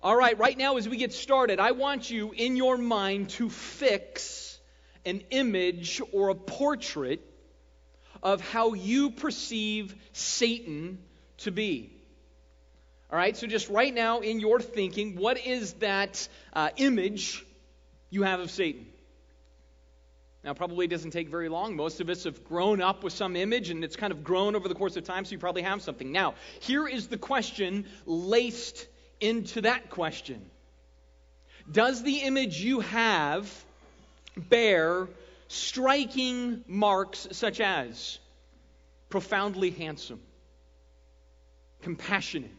All right, right now as we get started, I want you in your mind to fix an image or a portrait of how you perceive Satan to be. All right, so just right now in your thinking, what is that uh, image you have of Satan? Now, probably doesn't take very long. Most of us have grown up with some image and it's kind of grown over the course of time, so you probably have something. Now, here is the question laced into that question Does the image you have bear striking marks such as profoundly handsome, compassionate,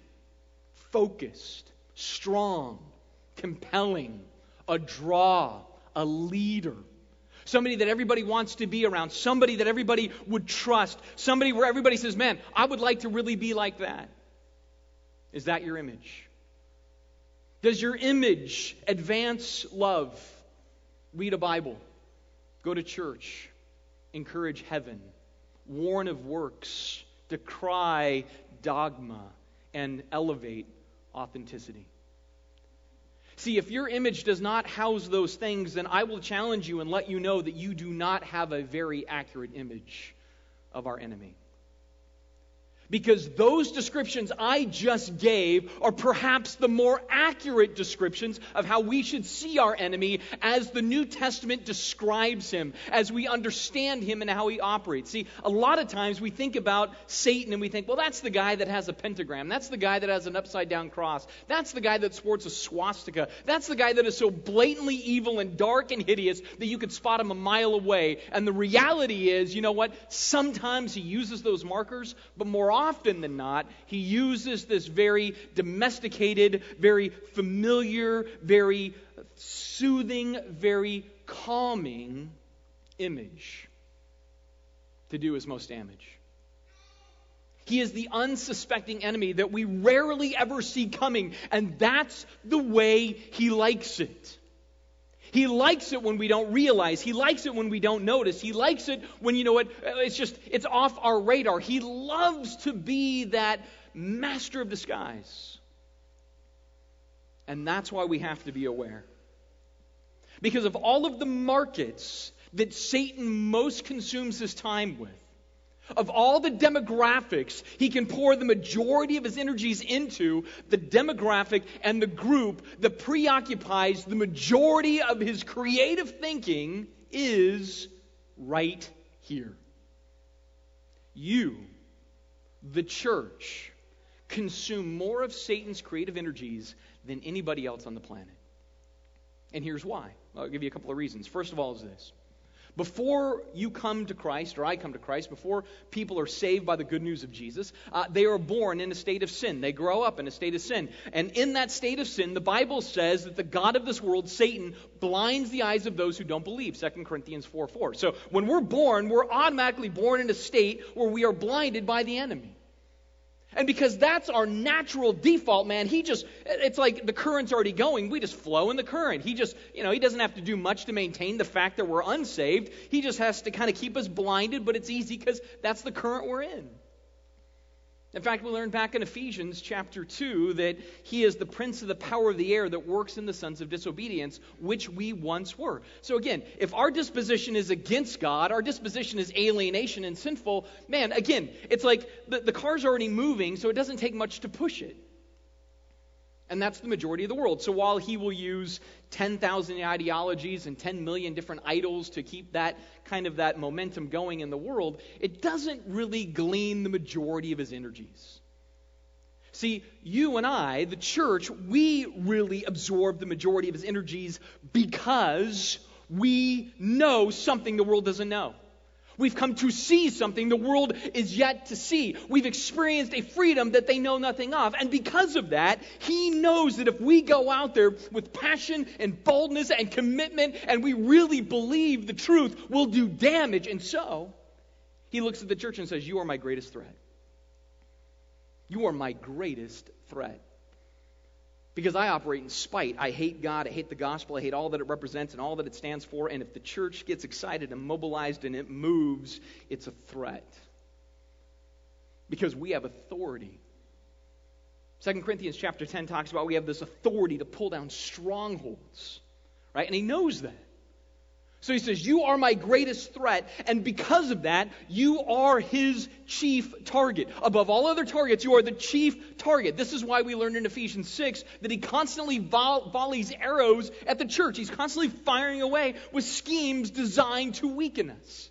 focused, strong, compelling, a draw, a leader? somebody that everybody wants to be around, somebody that everybody would trust, somebody where everybody says, Man, I would like to really be like that. Is that your image? Does your image advance love? Read a Bible, go to church, encourage heaven, warn of works, decry dogma, and elevate authenticity. See, if your image does not house those things, then I will challenge you and let you know that you do not have a very accurate image of our enemy. Because those descriptions I just gave are perhaps the more accurate descriptions of how we should see our enemy as the New Testament describes him, as we understand him and how he operates. See, a lot of times we think about Satan and we think, well, that's the guy that has a pentagram. That's the guy that has an upside down cross. That's the guy that sports a swastika. That's the guy that is so blatantly evil and dark and hideous that you could spot him a mile away. And the reality is, you know what? Sometimes he uses those markers, but more often than not, he uses this very domesticated, very familiar, very soothing, very calming image to do his most damage. He is the unsuspecting enemy that we rarely ever see coming, and that's the way he likes it. He likes it when we don't realize. He likes it when we don't notice. He likes it when, you know what, it's just, it's off our radar. He loves to be that master of disguise. And that's why we have to be aware. Because of all of the markets that Satan most consumes his time with, of all the demographics he can pour the majority of his energies into, the demographic and the group that preoccupies the majority of his creative thinking is right here. You, the church, consume more of Satan's creative energies than anybody else on the planet. And here's why. I'll give you a couple of reasons. First of all, is this before you come to Christ, or I come to Christ, before people are saved by the good news of Jesus, uh, they are born in a state of sin. They grow up in a state of sin. And in that state of sin, the Bible says that the God of this world, Satan, blinds the eyes of those who don't believe. 2 Corinthians 4 4. So when we're born, we're automatically born in a state where we are blinded by the enemy. And because that's our natural default, man, he just, it's like the current's already going. We just flow in the current. He just, you know, he doesn't have to do much to maintain the fact that we're unsaved. He just has to kind of keep us blinded, but it's easy because that's the current we're in. In fact, we learned back in Ephesians chapter 2 that he is the prince of the power of the air that works in the sons of disobedience, which we once were. So again, if our disposition is against God, our disposition is alienation and sinful, man, again, it's like the, the car's already moving, so it doesn't take much to push it. And that's the majority of the world. So while he will use 10,000 ideologies and 10 million different idols to keep that kind of that momentum going in the world, it doesn't really glean the majority of his energies. See, you and I, the church, we really absorb the majority of his energies because we know something the world doesn't know. We've come to see something the world is yet to see. We've experienced a freedom that they know nothing of. And because of that, He knows that if we go out there with passion and boldness and commitment and we really believe the truth, we'll do damage. And so, He looks at the church and says, You are my greatest threat. You are my greatest threat because I operate in spite. I hate God. I hate the gospel. I hate all that it represents and all that it stands for. And if the church gets excited and mobilized and it moves, it's a threat. Because we have authority. 2 Corinthians chapter 10 talks about we have this authority to pull down strongholds, right? And he knows that. So he says, You are my greatest threat, and because of that, you are his chief target. Above all other targets, you are the chief target. This is why we learned in Ephesians 6 that he constantly vo- volleys arrows at the church. He's constantly firing away with schemes designed to weaken us.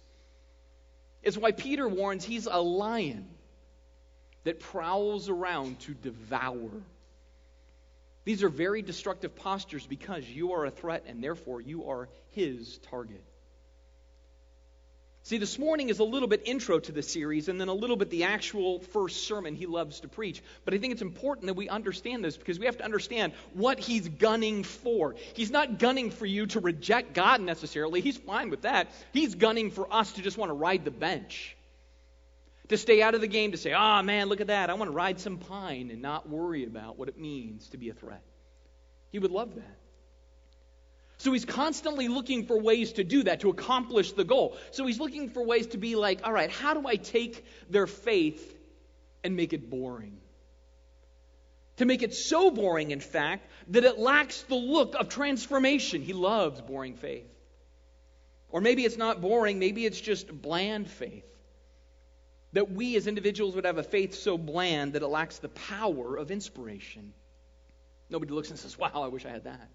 It's why Peter warns he's a lion that prowls around to devour. These are very destructive postures because you are a threat and therefore you are his target. See, this morning is a little bit intro to the series and then a little bit the actual first sermon he loves to preach. But I think it's important that we understand this because we have to understand what he's gunning for. He's not gunning for you to reject God necessarily, he's fine with that. He's gunning for us to just want to ride the bench to stay out of the game, to say, oh man, look at that. I want to ride some pine and not worry about what it means to be a threat. He would love that. So he's constantly looking for ways to do that, to accomplish the goal. So he's looking for ways to be like, all right, how do I take their faith and make it boring? To make it so boring, in fact, that it lacks the look of transformation. He loves boring faith. Or maybe it's not boring, maybe it's just bland faith. That we as individuals would have a faith so bland that it lacks the power of inspiration. Nobody looks and says, Wow, I wish I had that.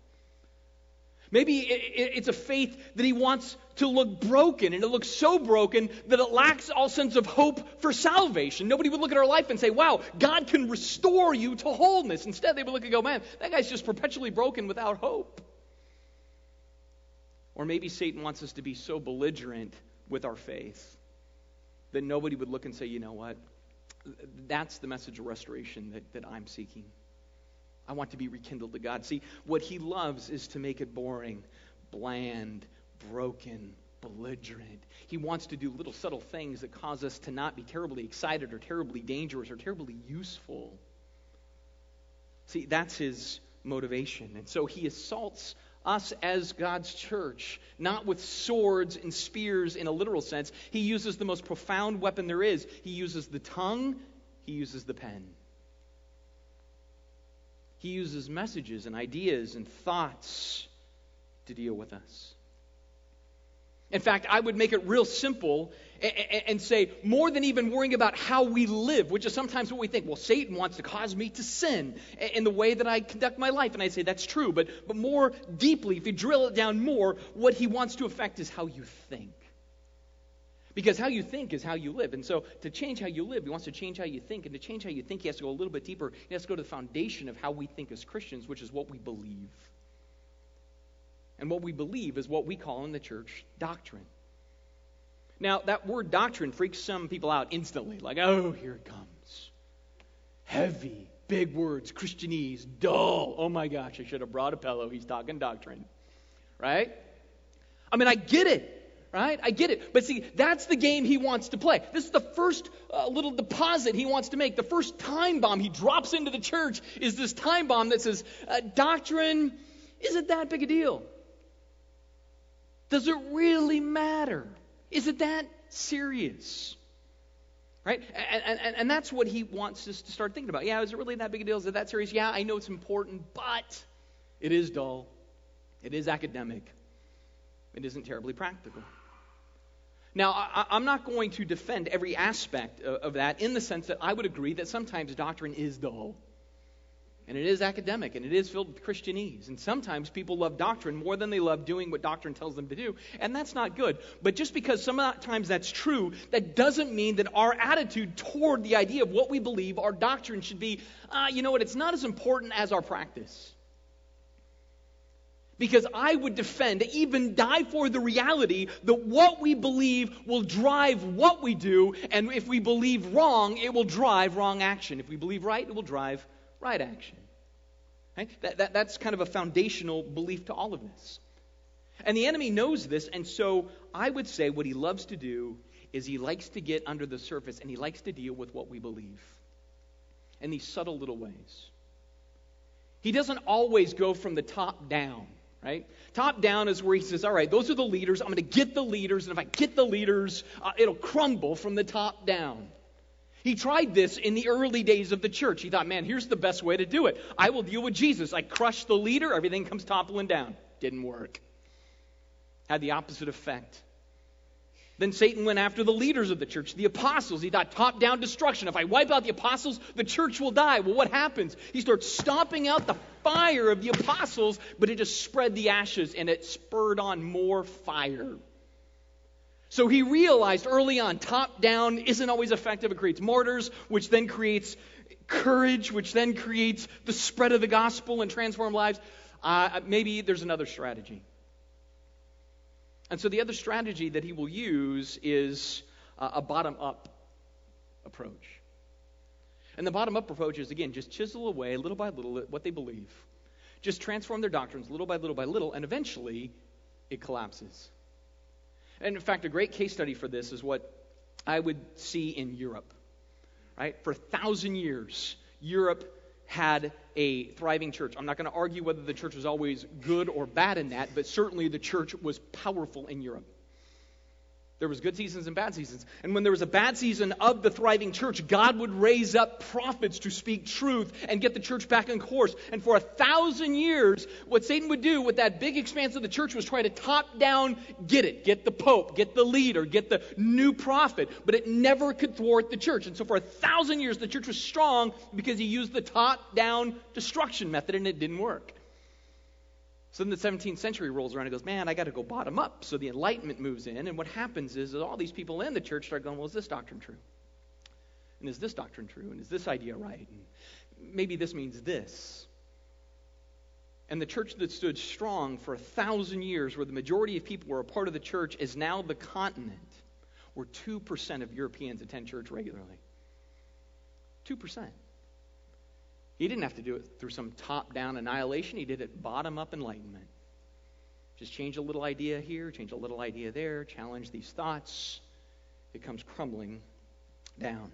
Maybe it's a faith that he wants to look broken, and it looks so broken that it lacks all sense of hope for salvation. Nobody would look at our life and say, Wow, God can restore you to wholeness. Instead, they would look and go, Man, that guy's just perpetually broken without hope. Or maybe Satan wants us to be so belligerent with our faith that nobody would look and say, You know what? That's the message of restoration that, that I'm seeking. I want to be rekindled to God. See, what he loves is to make it boring, bland, broken, belligerent. He wants to do little subtle things that cause us to not be terribly excited or terribly dangerous or terribly useful. See, that's his motivation. And so he assaults us as God's church, not with swords and spears in a literal sense. He uses the most profound weapon there is. He uses the tongue, he uses the pen. He uses messages and ideas and thoughts to deal with us. In fact, I would make it real simple and say, more than even worrying about how we live, which is sometimes what we think, well, Satan wants to cause me to sin in the way that I conduct my life. And I say, that's true. But, but more deeply, if you drill it down more, what he wants to affect is how you think. Because how you think is how you live. And so to change how you live, he wants to change how you think. And to change how you think, he has to go a little bit deeper. He has to go to the foundation of how we think as Christians, which is what we believe. And what we believe is what we call in the church doctrine. Now, that word doctrine freaks some people out instantly. Like, oh, here it comes. Heavy, big words, Christianese, dull. Oh my gosh, I should have brought a pillow. He's talking doctrine. Right? I mean, I get it right? I get it. But see, that's the game he wants to play. This is the first uh, little deposit he wants to make. The first time bomb he drops into the church is this time bomb that says, uh, Doctrine isn't that big a deal. Does it really matter? Is it that serious? Right? And, and, and that's what he wants us to start thinking about. Yeah, is it really that big a deal? Is it that serious? Yeah, I know it's important, but it is dull. It is academic. It isn't terribly practical. Now, I, am not going to defend every aspect of, of that in the sense that I would agree that sometimes doctrine is dull. And it is academic, and it is filled with Christianese. And sometimes people love doctrine more than they love doing what doctrine tells them to do. And that's not good. But just because sometimes that's true, that doesn't mean that our attitude toward the idea of what we believe our doctrine should be, uh, you know what, it's not as important as our practice. Because I would defend, even die for the reality that what we believe will drive what we do, and if we believe wrong, it will drive wrong action. If we believe right, it will drive right action. That, that, that's kind of a foundational belief to all of this. And the enemy knows this, and so I would say what he loves to do is he likes to get under the surface and he likes to deal with what we believe in these subtle little ways. He doesn't always go from the top down right? Top down is where he says, all right, those are the leaders. I'm going to get the leaders, and if I get the leaders, uh, it'll crumble from the top down. He tried this in the early days of the church. He thought, man, here's the best way to do it. I will deal with Jesus. I crush the leader, everything comes toppling down. Didn't work. Had the opposite effect. Then Satan went after the leaders of the church, the apostles. He thought top down destruction. If I wipe out the apostles, the church will die. Well, what happens? He starts stomping out the fire of the apostles, but it just spread the ashes and it spurred on more fire. So he realized early on, top down isn't always effective. It creates martyrs, which then creates courage, which then creates the spread of the gospel and transform lives. Uh, maybe there's another strategy. And so the other strategy that he will use is uh, a bottom up approach. And the bottom up approach is, again, just chisel away little by little what they believe, just transform their doctrines little by little by little, and eventually it collapses. And in fact, a great case study for this is what I would see in Europe. Right? For a thousand years, Europe had a thriving church. I'm not going to argue whether the church was always good or bad in that, but certainly the church was powerful in Europe. There was good seasons and bad seasons. And when there was a bad season of the thriving church, God would raise up prophets to speak truth and get the church back on course. And for a thousand years, what Satan would do with that big expanse of the church was try to top down get it, get the pope, get the leader, get the new prophet, but it never could thwart the church. And so for a thousand years, the church was strong because he used the top down destruction method and it didn't work. So then the 17th century rolls around and goes, man, I got to go bottom up. So the Enlightenment moves in, and what happens is that all these people in the church start going, well, is this doctrine true? And is this doctrine true? And is this idea right? And maybe this means this. And the church that stood strong for a thousand years, where the majority of people were a part of the church, is now the continent where 2% of Europeans attend church regularly. 2%. He didn't have to do it through some top down annihilation, he did it bottom up enlightenment. Just change a little idea here, change a little idea there, challenge these thoughts. It comes crumbling down.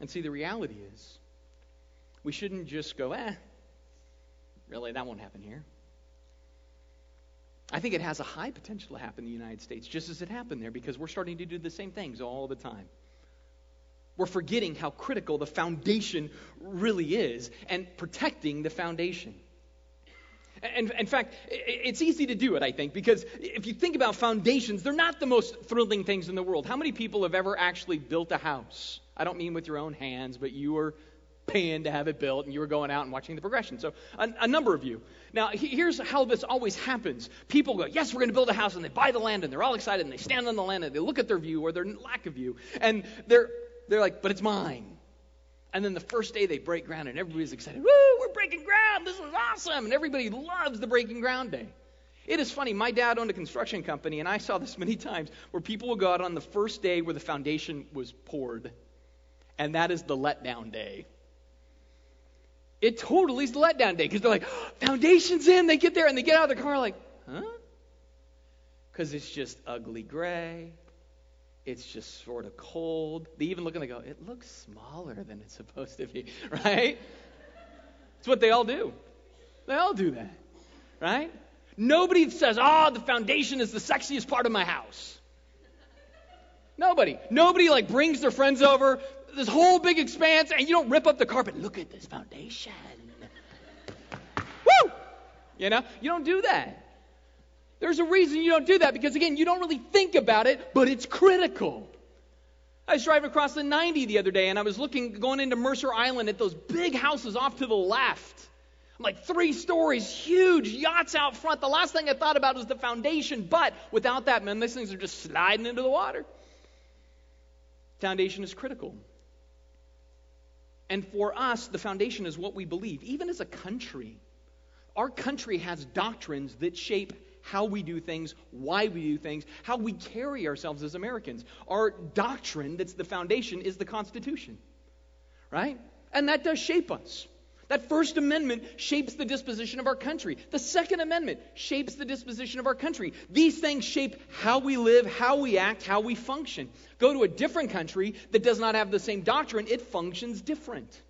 And see, the reality is, we shouldn't just go, eh, really, that won't happen here. I think it has a high potential to happen in the United States, just as it happened there, because we're starting to do the same things all the time. We're forgetting how critical the foundation really is and protecting the foundation. And in fact, it's easy to do it, I think, because if you think about foundations, they're not the most thrilling things in the world. How many people have ever actually built a house? I don't mean with your own hands, but you were paying to have it built and you were going out and watching the progression. So, a, a number of you. Now, here's how this always happens people go, Yes, we're going to build a house, and they buy the land, and they're all excited, and they stand on the land, and they look at their view or their lack of view, and they're they're like, but it's mine. And then the first day they break ground and everybody's excited. Woo, we're breaking ground. This is awesome. And everybody loves the breaking ground day. It is funny. My dad owned a construction company, and I saw this many times where people will go out on the first day where the foundation was poured, and that is the letdown day. It totally is the letdown day because they're like, oh, foundation's in. They get there and they get out of the car like, huh? Because it's just ugly gray. It's just sort of cold. They even look and they go, it looks smaller than it's supposed to be, right? It's what they all do. They all do that, right? Nobody says, oh, the foundation is the sexiest part of my house. Nobody. Nobody like brings their friends over, this whole big expanse, and you don't rip up the carpet. Look at this foundation. Woo! You know, you don't do that. There's a reason you don't do that because, again, you don't really think about it, but it's critical. I was driving across the 90 the other day and I was looking, going into Mercer Island at those big houses off to the left. I'm like three stories, huge yachts out front. The last thing I thought about was the foundation, but without that, man, these things are just sliding into the water. Foundation is critical. And for us, the foundation is what we believe. Even as a country, our country has doctrines that shape how we do things, why we do things, how we carry ourselves as Americans. Our doctrine, that's the foundation, is the Constitution. Right? And that does shape us. That First Amendment shapes the disposition of our country. The Second Amendment shapes the disposition of our country. These things shape how we live, how we act, how we function. Go to a different country that does not have the same doctrine, it functions different.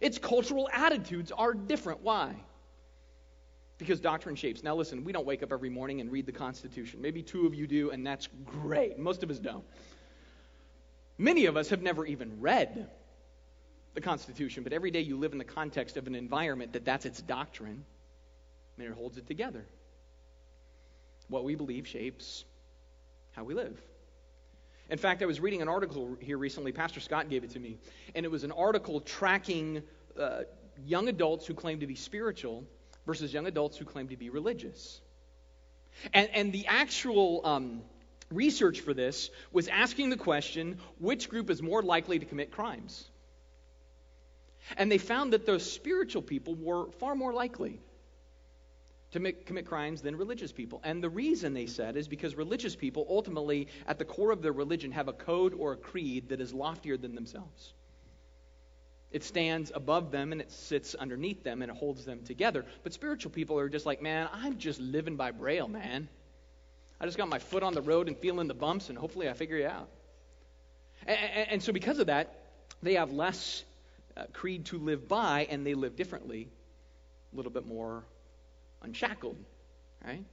Its cultural attitudes are different. Why? Because doctrine shapes. Now, listen, we don't wake up every morning and read the Constitution. Maybe two of you do, and that's great. Most of us don't. Many of us have never even read the Constitution, but every day you live in the context of an environment that that's its doctrine, and it holds it together. What we believe shapes how we live. In fact, I was reading an article here recently. Pastor Scott gave it to me. And it was an article tracking uh, young adults who claim to be spiritual versus young adults who claim to be religious. And, and the actual um, research for this was asking the question which group is more likely to commit crimes? And they found that those spiritual people were far more likely to make, commit crimes than religious people. And the reason they said is because religious people ultimately, at the core of their religion, have a code or a creed that is loftier than themselves. It stands above them and it sits underneath them and it holds them together. But spiritual people are just like, man, I'm just living by braille, man. I just got my foot on the road and feeling the bumps, and hopefully I figure it out. And, and, so, because of that, they have less uh, creed to live by, and they live differently, a little bit more unshackled, right?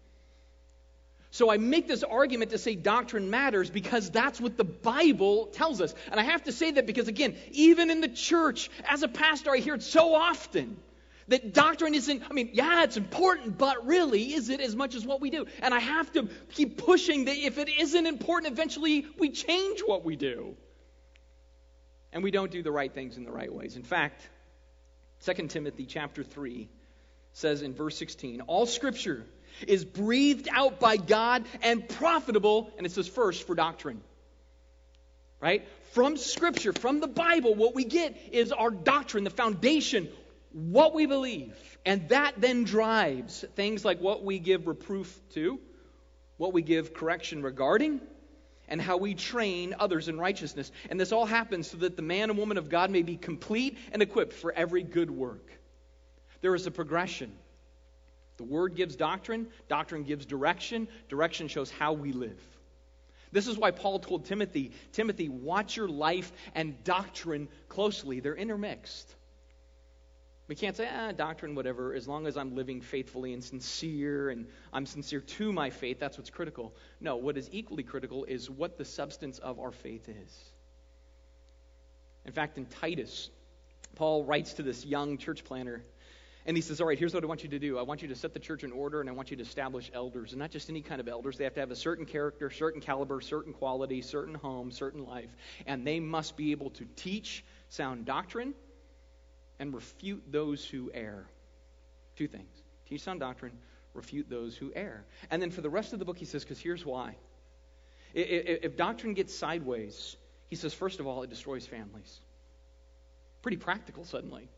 So I make this argument to say doctrine matters because that's what the Bible tells us. And I have to say that because, again, even in the church, as a pastor, I hear it so often that doctrine isn't, I mean, yeah, it's important, but really, is it as much as what we do? And I have to keep pushing that if it isn't important, eventually we change what we do. And we don't do the right things in the right ways. In fact, 2 Timothy chapter 3 says in verse 16, all scripture is breathed out by God and profitable, and it says first for doctrine. Right? From scripture, from the Bible, what we get is our doctrine, the foundation, what we believe. And that then drives things like what we give reproof to, what we give correction regarding, and how we train others in righteousness. And this all happens so that the man and woman of God may be complete and equipped for every good work. There is a progression. The Word gives doctrine, doctrine gives direction, direction shows how we live. This is why Paul told Timothy, Timothy, watch your life and doctrine closely. They're intermixed. We can't say, ah, doctrine, whatever, as long as I'm living faithfully and sincere and I'm sincere to my faith, that's what's critical. No, what is equally critical is what the substance of our faith is. In fact, in Titus, Paul writes to this young church planter and he says, All right, here's what I want you to do. I want you to set the church in order, and I want you to establish elders. And not just any kind of elders. They have to have a certain character, certain caliber, certain quality, certain home, certain life. And they must be able to teach sound doctrine and refute those who err. Two things teach sound doctrine, refute those who err. And then for the rest of the book, he says, Because here's why. If doctrine gets sideways, he says, first of all, it destroys families. Pretty practical suddenly.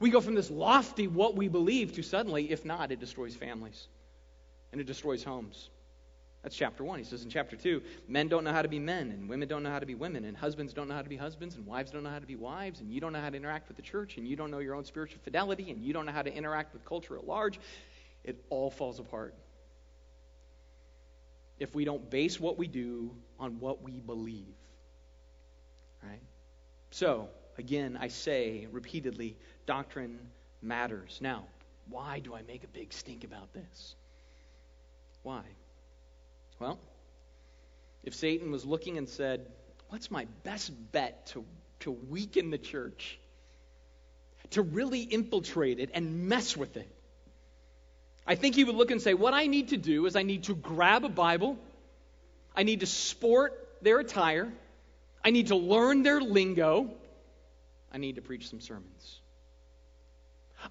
We go from this lofty what we believe to suddenly, if not, it destroys families and it destroys homes. That's chapter one. He says in chapter two, men don't know how to be men, and women don't know how to be women, and husbands don't know how to be husbands, and wives don't know how to be wives, and you don't know how to interact with the church, and you don't know your own spiritual fidelity, and you don't know how to interact with culture at large. It all falls apart if we don't base what we do on what we believe. Right? So, again, I say repeatedly doctrine matters. Now, why do I make a big stink about this? Why? Well, if Satan was looking and said, What's my best bet to, to weaken the church? To really infiltrate it and mess with it? I think he would look and say, What I need to do is I need to grab a Bible, I need to sport their attire, I need to learn their lingo, I need to preach some sermons.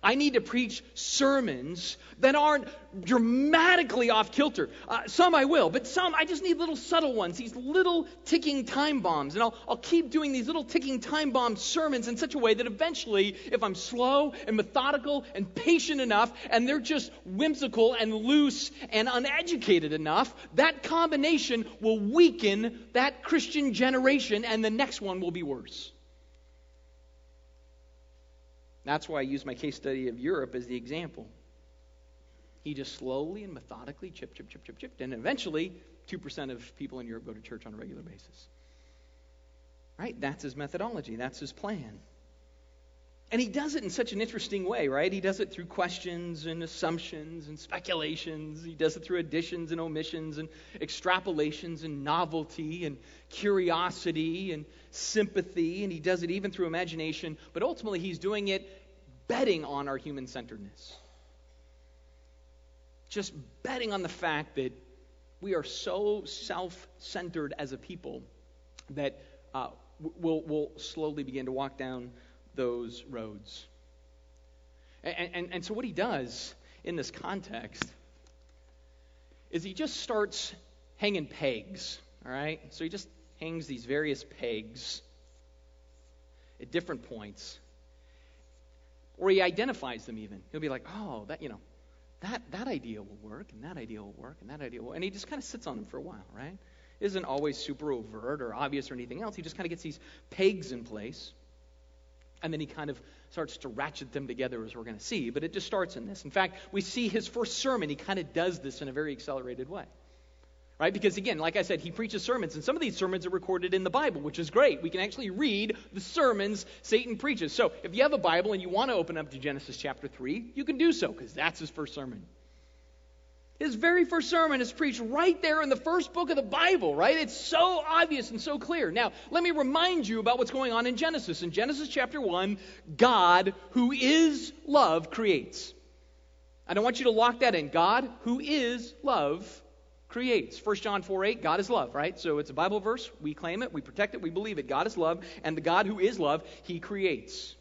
I need to preach sermons that aren't dramatically off kilter. Uh, some I will, but some I just need little subtle ones, these little ticking time bombs. And I'll, I'll keep doing these little ticking time bomb sermons in such a way that eventually, if I'm slow and methodical and patient enough, and they're just whimsical and loose and uneducated enough, that combination will weaken that Christian generation, and the next one will be worse. That's why I use my case study of Europe as the example. He just slowly and methodically chip, chip, chip, chip, chipped, and eventually 2% of people in Europe go to church on a regular basis. Right? That's his methodology, that's his plan. And he does it in such an interesting way, right? He does it through questions and assumptions and speculations. He does it through additions and omissions and extrapolations and novelty and curiosity and sympathy. And he does it even through imagination. But ultimately, he's doing it betting on our human centeredness. Just betting on the fact that we are so self centered as a people that uh, we'll, we'll slowly begin to walk down those roads. And, and, and so, what he does in this context is he just starts hanging pegs, all right? So, he just hangs these various pegs at different points. Or he identifies them even. He'll be like, oh, that, you know, that, that idea will work, and that idea will work, and that idea will. And he just kind of sits on them for a while, right? Isn't always super overt or obvious or anything else. He just kind of gets these pegs in place. And then he kind of starts to ratchet them together, as we're going to see. But it just starts in this. In fact, we see his first sermon, he kind of does this in a very accelerated way. Right? Because again, like I said, he preaches sermons, and some of these sermons are recorded in the Bible, which is great. We can actually read the sermons Satan preaches. So if you have a Bible and you want to open up to Genesis chapter 3, you can do so, because that's his first sermon. His very first sermon is preached right there in the first book of the Bible, right? It's so obvious and so clear. Now, let me remind you about what's going on in Genesis. In Genesis chapter 1, God, who is love, creates. I don't want you to lock that in. God, who is love, creates. 1 John 4 8, God is love, right? So it's a Bible verse. We claim it, we protect it, we believe it. God is love, and the God who is love, he creates.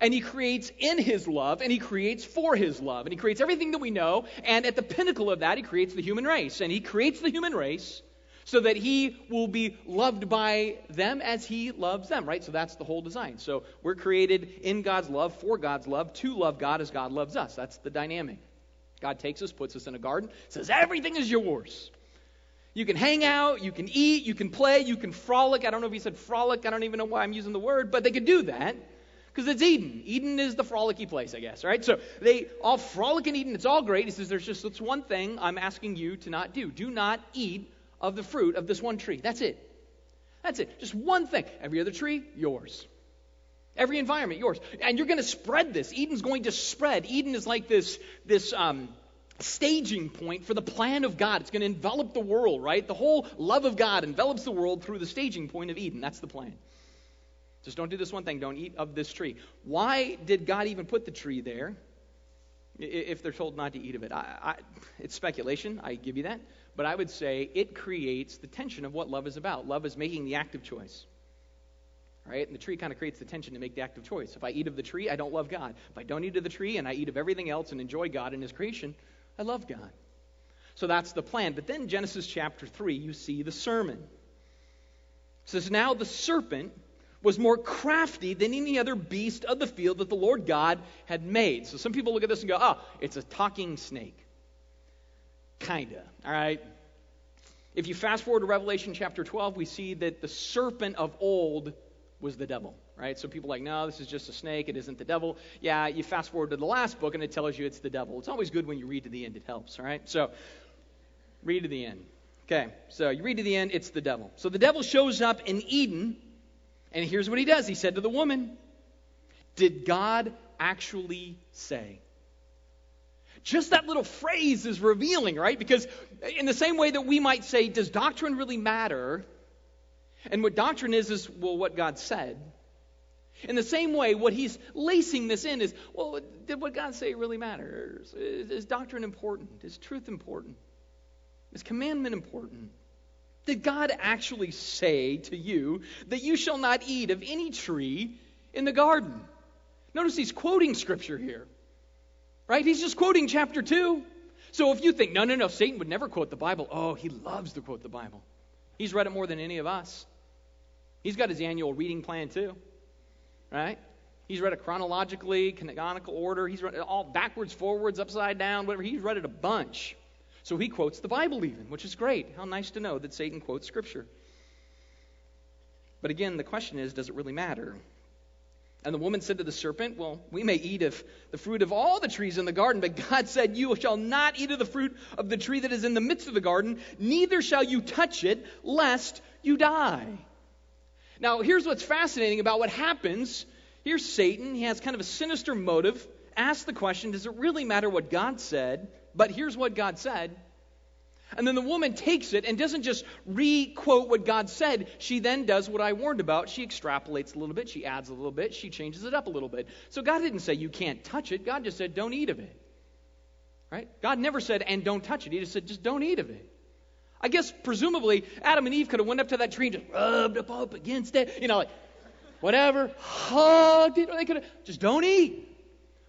And he creates in his love, and he creates for his love. And he creates everything that we know. And at the pinnacle of that, he creates the human race. And he creates the human race so that he will be loved by them as he loves them, right? So that's the whole design. So we're created in God's love, for God's love, to love God as God loves us. That's the dynamic. God takes us, puts us in a garden, says, everything is yours. You can hang out, you can eat, you can play, you can frolic. I don't know if he said frolic, I don't even know why I'm using the word, but they could do that because it's Eden. Eden is the frolicky place, I guess, right? So they all frolic in Eden. It's all great. He says, There's just this one thing I'm asking you to not do. Do not eat of the fruit of this one tree. That's it. That's it. Just one thing. Every other tree, yours. Every environment, yours. And you're going to spread this. Eden's going to spread. Eden is like this, this um, staging point for the plan of God. It's going to envelop the world, right? The whole love of God envelops the world through the staging point of Eden. That's the plan. Just don't do this one thing. Don't eat of this tree. Why did God even put the tree there if they're told not to eat of it? I, I, it's speculation. I give you that. But I would say it creates the tension of what love is about. Love is making the active choice. Right? And the tree kind of creates the tension to make the active choice. If I eat of the tree, I don't love God. If I don't eat of the tree and I eat of everything else and enjoy God and His creation, I love God. So that's the plan. But then Genesis chapter 3, you see the sermon. It says, Now the serpent was more crafty than any other beast of the field that the Lord God had made. So some people look at this and go, oh, it's a talking snake. Kinda, all right? If you fast forward to Revelation chapter 12, we see that the serpent of old was the devil, right? So people are like, no, this is just a snake. It isn't the devil. Yeah, you fast forward to the last book and it tells you it's the devil. It's always good when you read to the end, it helps, all right? So read to the end. Okay, so you read to the end, it's the devil. So the devil shows up in Eden and here's what he does He said to the woman, Did God actually say? Just that little phrase is revealing, right? Because in the same way that we might say, Does doctrine really matter? And what doctrine is, is, well, what God said. In the same way, what he's lacing this in is, well, did what God say really matter? Is, is doctrine important? Is truth important? Is commandment important? Did God actually say to you that you shall not eat of any tree in the garden? Notice he's quoting scripture here. Right? He's just quoting chapter 2. So if you think, no, no, no, Satan would never quote the Bible, oh, he loves to quote the Bible. He's read it more than any of us. He's got his annual reading plan too. Right? He's read it chronologically, canonical order. He's read it all backwards, forwards, upside down, whatever. He's read it a bunch. So he quotes the Bible even, which is great. How nice to know that Satan quotes Scripture. But again, the question is does it really matter? And the woman said to the serpent, Well, we may eat of the fruit of all the trees in the garden, but God said, You shall not eat of the fruit of the tree that is in the midst of the garden, neither shall you touch it, lest you die. Now, here's what's fascinating about what happens Here's Satan. He has kind of a sinister motive. Ask the question Does it really matter what God said? But here's what God said. And then the woman takes it and doesn't just re quote what God said. She then does what I warned about. She extrapolates a little bit, she adds a little bit, she changes it up a little bit. So God didn't say you can't touch it. God just said don't eat of it. Right? God never said and don't touch it. He just said just don't eat of it. I guess presumably Adam and Eve could have went up to that tree and just rubbed up, up against it, you know, like whatever, hugged it. Or they could have just don't eat.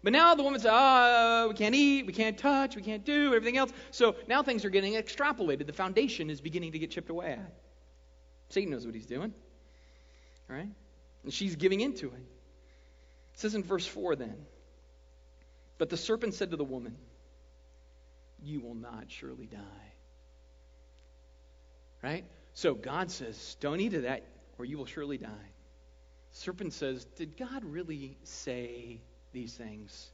But now the woman says, oh, we can't eat, we can't touch, we can't do everything else. So now things are getting extrapolated. The foundation is beginning to get chipped away at. Satan knows what he's doing. Right? And she's giving into it. It says in verse 4 then, But the serpent said to the woman, You will not surely die. Right? So God says, Don't eat of that, or you will surely die. Serpent says, Did God really say these things.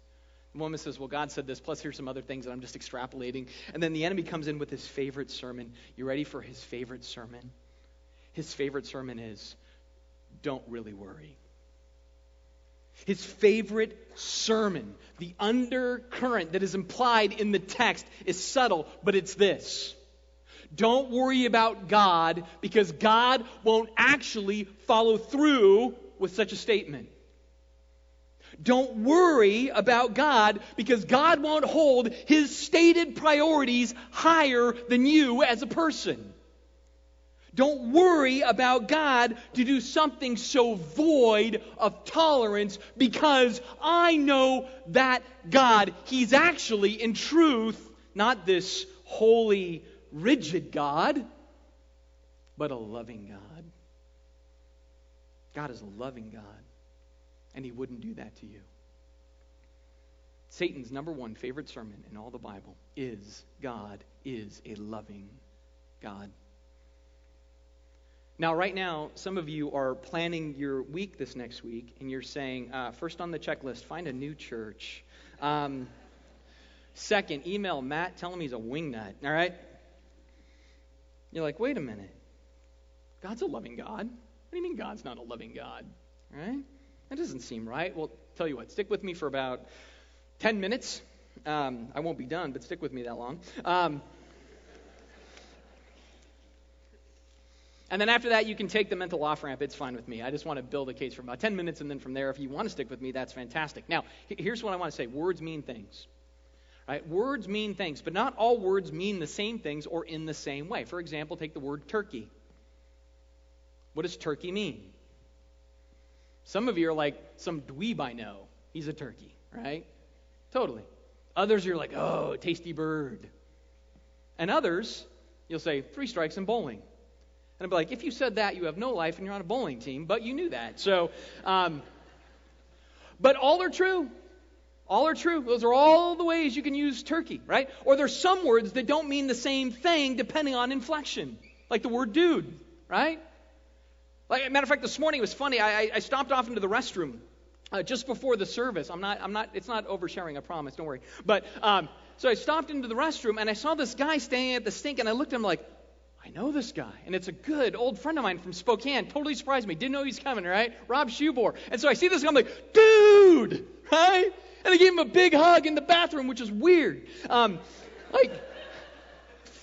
The woman says, Well, God said this, plus here's some other things that I'm just extrapolating. And then the enemy comes in with his favorite sermon. You ready for his favorite sermon? His favorite sermon is, Don't really worry. His favorite sermon, the undercurrent that is implied in the text, is subtle, but it's this. Don't worry about God because God won't actually follow through with such a statement. Don't worry about God because God won't hold his stated priorities higher than you as a person. Don't worry about God to do something so void of tolerance because I know that God, He's actually, in truth, not this holy, rigid God, but a loving God. God is a loving God and he wouldn't do that to you. Satan's number one favorite sermon in all the Bible is God is a loving God. Now, right now, some of you are planning your week this next week, and you're saying, uh, first on the checklist, find a new church. Um, second, email Matt, tell him he's a wingnut, all right? You're like, wait a minute. God's a loving God. What do you mean God's not a loving God? All right? That doesn't seem right. Well, tell you what, stick with me for about 10 minutes. Um, I won't be done, but stick with me that long. Um, and then after that, you can take the mental off ramp. It's fine with me. I just want to build a case for about 10 minutes, and then from there, if you want to stick with me, that's fantastic. Now, here's what I want to say words mean things. Right? Words mean things, but not all words mean the same things or in the same way. For example, take the word turkey. What does turkey mean? Some of you are like, some dweeb I know. He's a turkey, right? Totally. Others, you're like, oh, tasty bird. And others, you'll say, three strikes in bowling. And I'll be like, if you said that, you have no life and you're on a bowling team, but you knew that. So, um, but all are true. All are true. Those are all the ways you can use turkey, right? Or there's some words that don't mean the same thing depending on inflection, like the word dude, right? Like, matter of fact, this morning it was funny. I, I stopped off into the restroom uh, just before the service. I'm not, I'm not, it's not oversharing, I promise, don't worry. But, um, so I stopped into the restroom and I saw this guy standing at the sink and I looked at him like, I know this guy. And it's a good old friend of mine from Spokane. Totally surprised me. Didn't know he was coming, right? Rob Schubor. And so I see this guy, I'm like, dude, right? And I gave him a big hug in the bathroom, which is weird. Um, like,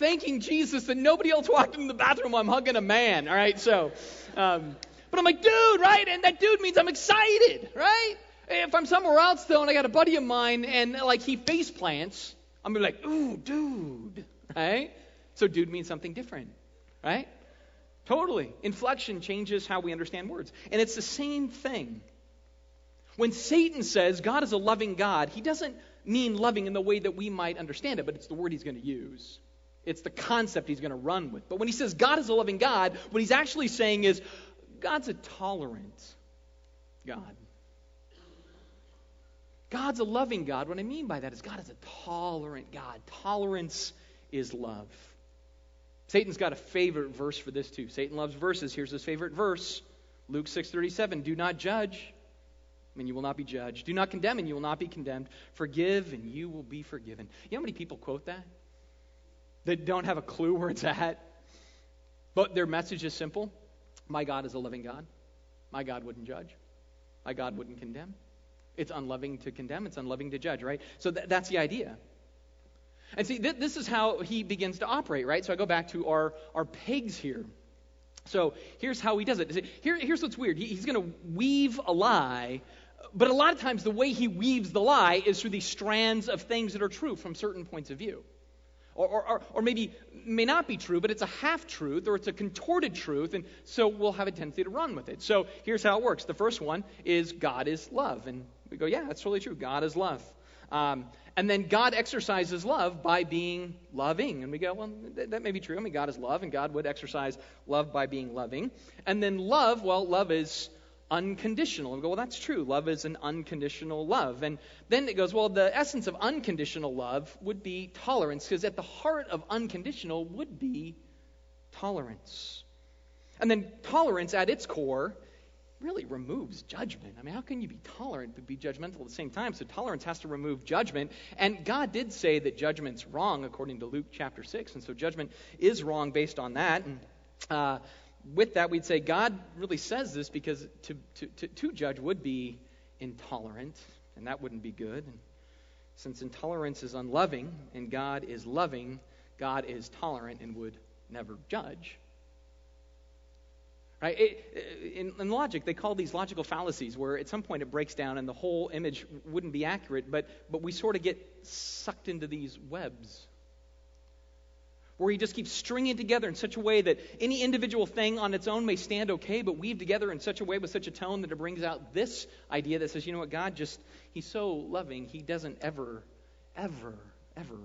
thanking Jesus that nobody else walked in the bathroom while I'm hugging a man, all right? So, um, but I'm like, dude, right? And that dude means I'm excited, right? If I'm somewhere else though, and I got a buddy of mine, and like he face plants, I'm gonna be like, ooh, dude, right? So dude means something different, right? Totally. Inflection changes how we understand words. And it's the same thing. When Satan says God is a loving God, he doesn't mean loving in the way that we might understand it, but it's the word he's going to use. It's the concept he's going to run with. But when he says God is a loving God, what he's actually saying is God's a tolerant God. God's a loving God. What I mean by that is God is a tolerant God. Tolerance is love. Satan's got a favorite verse for this too. Satan loves verses. Here's his favorite verse. Luke 6:37, "Do not judge, and you will not be judged. Do not condemn, and you will not be condemned. Forgive, and you will be forgiven." You know how many people quote that? That don't have a clue where it's at. But their message is simple My God is a living God. My God wouldn't judge. My God wouldn't condemn. It's unloving to condemn, it's unloving to judge, right? So th- that's the idea. And see, th- this is how he begins to operate, right? So I go back to our, our pegs here. So here's how he does it. Here, here's what's weird. He, he's going to weave a lie, but a lot of times the way he weaves the lie is through these strands of things that are true from certain points of view. Or, or, or, maybe may not be true, but it's a half truth or it's a contorted truth, and so we'll have a tendency to run with it. So here's how it works. The first one is God is love, and we go, yeah, that's totally true. God is love. Um, and then God exercises love by being loving. And we go, well, that, that may be true. I mean, God is love, and God would exercise love by being loving. And then love, well, love is unconditional. And we go, well, that's true. Love is an unconditional love. And then it goes, well, the essence of unconditional love would be tolerance, because at the heart of unconditional would be tolerance. And then tolerance at its core really removes judgment. I mean, how can you be tolerant but be judgmental at the same time? So tolerance has to remove judgment. And God did say that judgment's wrong according to Luke chapter 6. And so judgment is wrong based on that. And uh, with that, we'd say God really says this because to, to, to, to judge would be intolerant, and that wouldn't be good. And since intolerance is unloving and God is loving, God is tolerant and would never judge. Right? It, in, in, logic, they call these logical fallacies, where at some point it breaks down and the whole image wouldn't be accurate, but, but we sort of get sucked into these webs. Where he just keeps stringing together in such a way that any individual thing on its own may stand okay, but weave together in such a way with such a tone that it brings out this idea that says, you know what, God just, he's so loving, he doesn't ever, ever, ever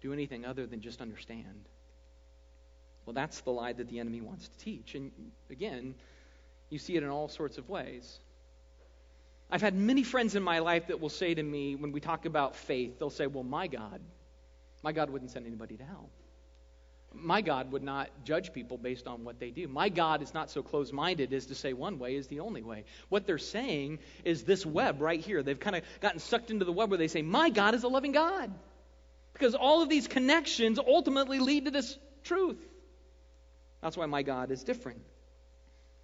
do anything other than just understand. Well, that's the lie that the enemy wants to teach. And again, you see it in all sorts of ways. I've had many friends in my life that will say to me when we talk about faith, they'll say, Well, my God, my God wouldn't send anybody to hell. My God would not judge people based on what they do. My God is not so close minded as to say one way is the only way. What they're saying is this web right here. They've kind of gotten sucked into the web where they say, My God is a loving God. Because all of these connections ultimately lead to this truth. That's why my God is different.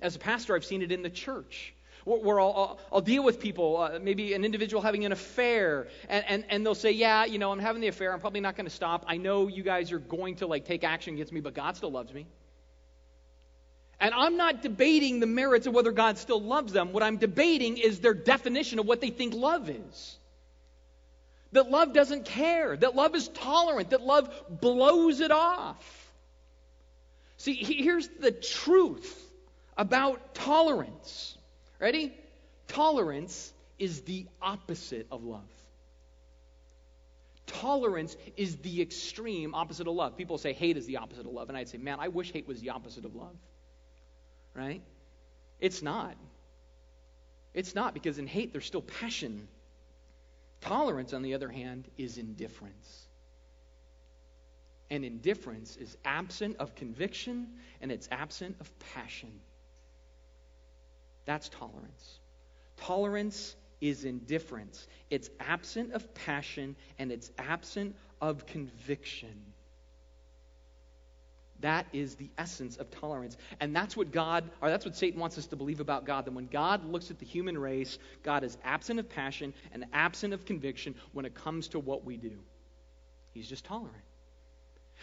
As a pastor, I've seen it in the church where I'll, I'll, I'll deal with people, uh, maybe an individual having an affair, and, and, and they'll say, Yeah, you know, I'm having the affair. I'm probably not going to stop. I know you guys are going to like take action against me, but God still loves me. And I'm not debating the merits of whether God still loves them. What I'm debating is their definition of what they think love is. That love doesn't care, that love is tolerant, that love blows it off. See, here's the truth about tolerance. Ready? Tolerance is the opposite of love. Tolerance is the extreme opposite of love. People say hate is the opposite of love. And I'd say, man, I wish hate was the opposite of love. Right? It's not. It's not because in hate there's still passion. Tolerance, on the other hand, is indifference and indifference is absent of conviction and it's absent of passion. That's tolerance. Tolerance is indifference. It's absent of passion and it's absent of conviction. That is the essence of tolerance. And that's what God, or that's what Satan wants us to believe about God. That when God looks at the human race, God is absent of passion and absent of conviction when it comes to what we do. He's just tolerant.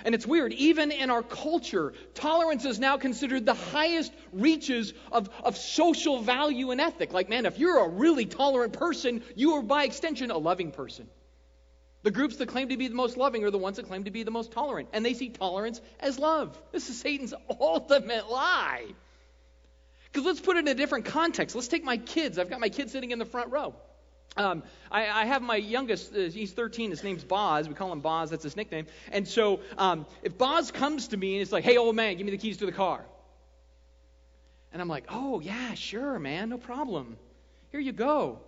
And it's weird, even in our culture, tolerance is now considered the highest reaches of, of social value and ethic. Like, man, if you're a really tolerant person, you are by extension a loving person. The groups that claim to be the most loving are the ones that claim to be the most tolerant, and they see tolerance as love. This is Satan's ultimate lie. Because let's put it in a different context. Let's take my kids. I've got my kids sitting in the front row. Um, I, I, have my youngest, uh, he's 13, his name's Boz. We call him Boz, that's his nickname. And so um, if Boz comes to me and it's like, hey, old man, give me the keys to the car. And I'm like, oh, yeah, sure, man, no problem. Here you go.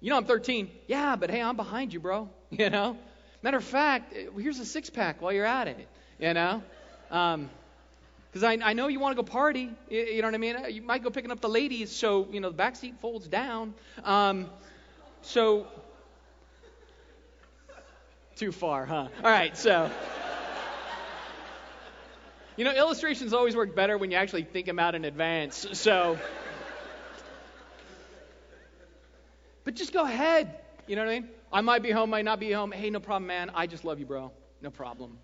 You know, I'm 13. Yeah, but hey, I'm behind you, bro. You know? Matter of fact, uh, here's a six pack while you're at it. You know? Um, because I, I know you want to go party. You, you, know what I mean? You might go picking up the ladies, so, you know, the back seat folds down. Um, so, too far, huh? All right, so. You know, illustrations always work better when you actually think them out in advance. So, But just go ahead. You know what I mean? I might be home, might not be home. Hey, no problem, man. I just love you, bro. No problem.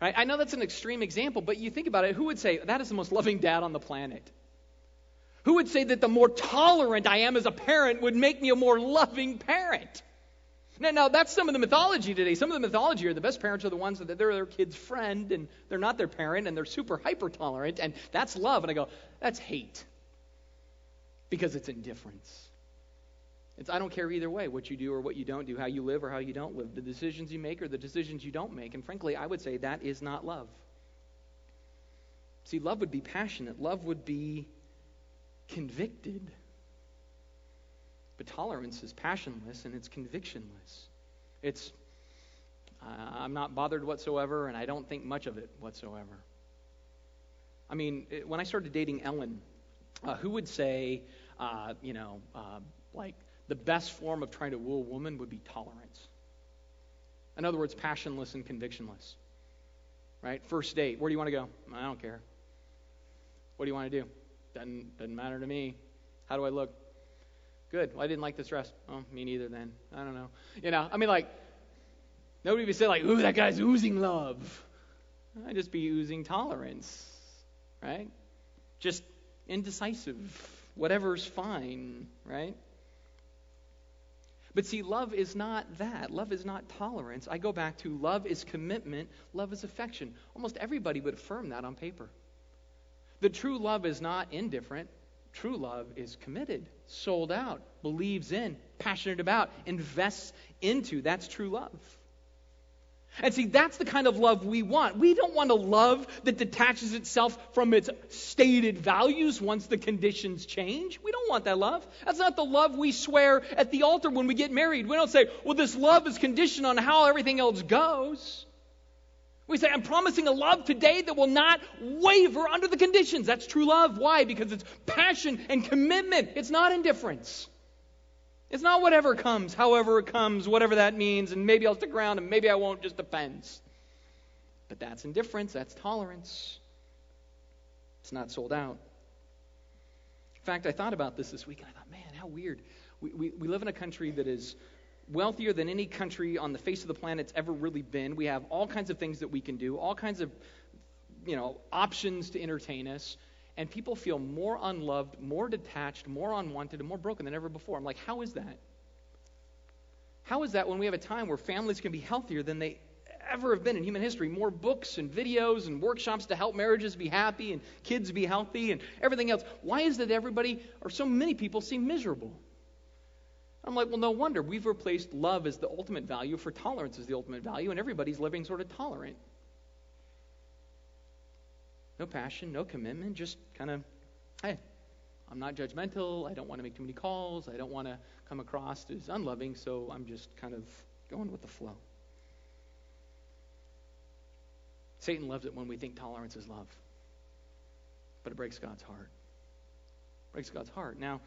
Right? I know that's an extreme example, but you think about it, who would say that is the most loving dad on the planet? Who would say that the more tolerant I am as a parent would make me a more loving parent? Now, now, that's some of the mythology today. Some of the mythology are the best parents are the ones that they're their kid's friend and they're not their parent and they're super hyper tolerant and that's love. And I go, that's hate because it's indifference. It's, I don't care either way what you do or what you don't do, how you live or how you don't live, the decisions you make or the decisions you don't make. And frankly, I would say that is not love. See, love would be passionate, love would be convicted. But tolerance is passionless and it's convictionless. It's, uh, I'm not bothered whatsoever, and I don't think much of it whatsoever. I mean, it, when I started dating Ellen, uh, who would say, uh, you know, uh, like the best form of trying to woo a woman would be tolerance? In other words, passionless and convictionless. Right? First date, where do you want to go? I don't care. What do you want to do? Doesn't, doesn't matter to me. How do I look? Good. Well, I didn't like this dress. Oh, me neither then. I don't know. You know, I mean, like, nobody would say, like, ooh, that guy's oozing love. I'd just be oozing tolerance, right? Just indecisive. Whatever's fine, right? But see, love is not that. Love is not tolerance. I go back to love is commitment, love is affection. Almost everybody would affirm that on paper. The true love is not indifferent. True love is committed, sold out, believes in, passionate about, invests into. That's true love. And see, that's the kind of love we want. We don't want a love that detaches itself from its stated values once the conditions change. We don't want that love. That's not the love we swear at the altar when we get married. We don't say, well, this love is conditioned on how everything else goes. We say, I'm promising a love today that will not waver under the conditions. That's true love. Why? Because it's passion and commitment, it's not indifference. It's not whatever comes, however it comes, whatever that means, and maybe I'll stick around and maybe I won't, just depends. But that's indifference, that's tolerance. It's not sold out. In fact, I thought about this this week and I thought, man, how weird. We, we, we live in a country that is wealthier than any country on the face of the planet's ever really been. We have all kinds of things that we can do, all kinds of you know, options to entertain us. And people feel more unloved, more detached, more unwanted, and more broken than ever before. I'm like, how is that? How is that when we have a time where families can be healthier than they ever have been in human history? More books and videos and workshops to help marriages be happy and kids be healthy and everything else. Why is it that everybody, or so many people, seem miserable? I'm like, well, no wonder. We've replaced love as the ultimate value for tolerance as the ultimate value, and everybody's living sort of tolerant. No passion, no commitment, just kind of, hey, I'm not judgmental. I don't want to make too many calls. I don't want to come across as unloving, so I'm just kind of going with the flow. Satan loves it when we think tolerance is love, but it breaks God's heart. Breaks God's heart. Now,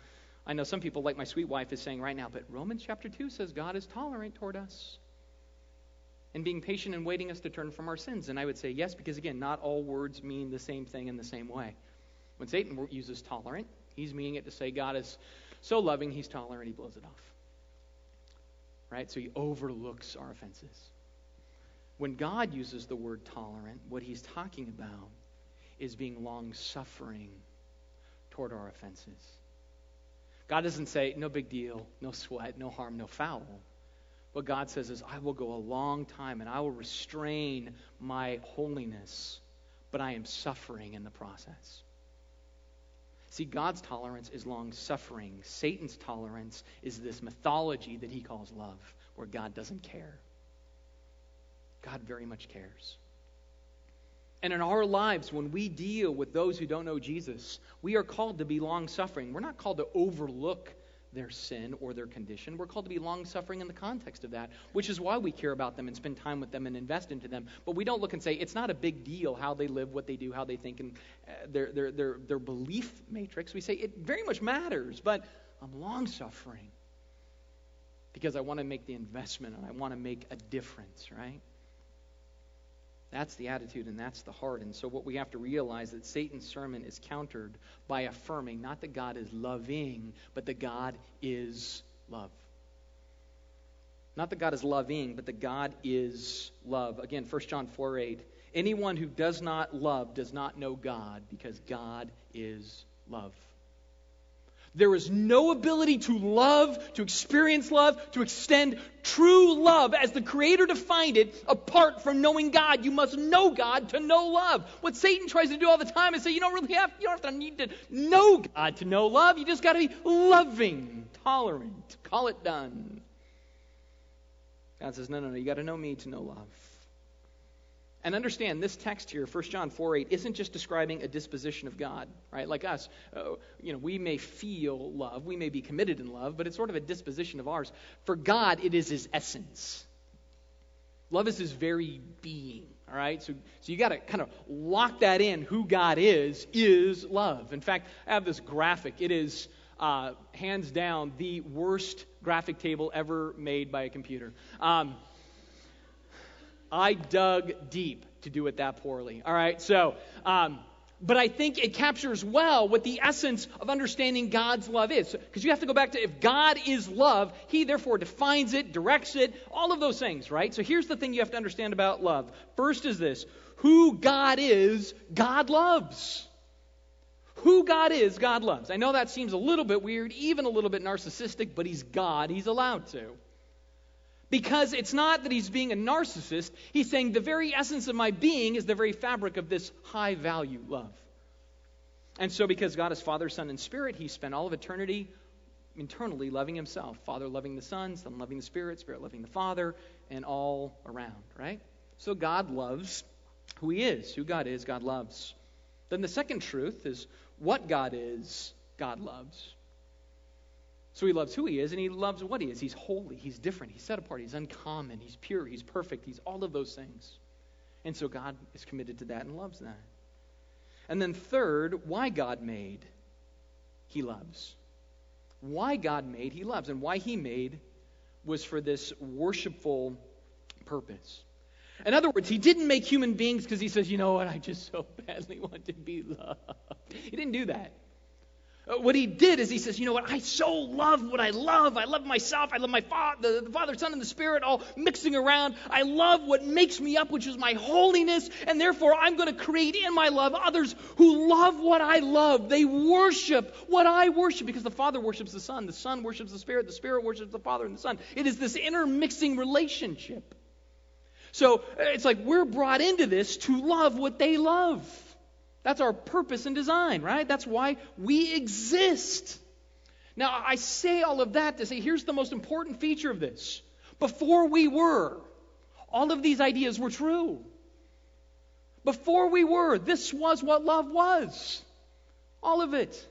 I know some people, like my sweet wife, is saying right now, but Romans chapter 2 says God is tolerant toward us and being patient and waiting us to turn from our sins. And I would say yes, because again, not all words mean the same thing in the same way. When Satan uses tolerant, he's meaning it to say God is so loving, he's tolerant, he blows it off. Right? So he overlooks our offenses. When God uses the word tolerant, what he's talking about is being long suffering toward our offenses. God doesn't say, no big deal, no sweat, no harm, no foul. What God says is, I will go a long time and I will restrain my holiness, but I am suffering in the process. See, God's tolerance is long suffering. Satan's tolerance is this mythology that he calls love, where God doesn't care. God very much cares. And in our lives, when we deal with those who don't know Jesus, we are called to be long suffering. We're not called to overlook their sin or their condition. We're called to be long suffering in the context of that, which is why we care about them and spend time with them and invest into them. But we don't look and say, it's not a big deal how they live, what they do, how they think, and uh, their, their, their, their belief matrix. We say, it very much matters, but I'm long suffering because I want to make the investment and I want to make a difference, right? That's the attitude and that's the heart. And so what we have to realize that Satan's sermon is countered by affirming not that God is loving, but that God is love. Not that God is loving, but that God is love. Again, 1 John 4 8. Anyone who does not love does not know God because God is love. There is no ability to love, to experience love, to extend true love as the Creator defined it apart from knowing God. You must know God to know love. What Satan tries to do all the time is say, you don't really have, you don't have to need to know God to know love. You just got to be loving, tolerant. Call it done. God says, no, no, no. You got to know me to know love. And understand this text here, 1 John 4 8, isn't just describing a disposition of God, right? Like us, uh, you know, we may feel love, we may be committed in love, but it's sort of a disposition of ours. For God, it is his essence. Love is his very being, all right? So, so you got to kind of lock that in. Who God is, is love. In fact, I have this graphic. It is uh, hands down the worst graphic table ever made by a computer. Um, I dug deep to do it that poorly. All right, so, um, but I think it captures well what the essence of understanding God's love is. Because you have to go back to if God is love, He therefore defines it, directs it, all of those things, right? So here's the thing you have to understand about love. First is this who God is, God loves. Who God is, God loves. I know that seems a little bit weird, even a little bit narcissistic, but He's God. He's allowed to. Because it's not that he's being a narcissist, he's saying the very essence of my being is the very fabric of this high value love. And so, because God is Father, Son, and Spirit, he spent all of eternity internally loving himself. Father loving the Son, Son loving the Spirit, Spirit loving the Father, and all around, right? So, God loves who he is. Who God is, God loves. Then the second truth is what God is, God loves. So he loves who he is and he loves what he is. He's holy, he's different, he's set apart, he's uncommon, he's pure, he's perfect, he's all of those things. And so God is committed to that and loves that. And then, third, why God made, he loves. Why God made, he loves. And why he made was for this worshipful purpose. In other words, he didn't make human beings because he says, you know what, I just so badly want to be loved. He didn't do that. Uh, what he did is he says, you know what? I so love what I love. I love myself. I love my father, the Father, Son, and the Spirit all mixing around. I love what makes me up, which is my holiness. And therefore, I'm going to create in my love others who love what I love. They worship what I worship because the Father worships the Son. The Son worships the Spirit. The Spirit worships the Father and the Son. It is this intermixing relationship. So uh, it's like we're brought into this to love what they love. That's our purpose and design, right? That's why we exist. Now, I say all of that to say here's the most important feature of this. Before we were, all of these ideas were true. Before we were, this was what love was. All of it.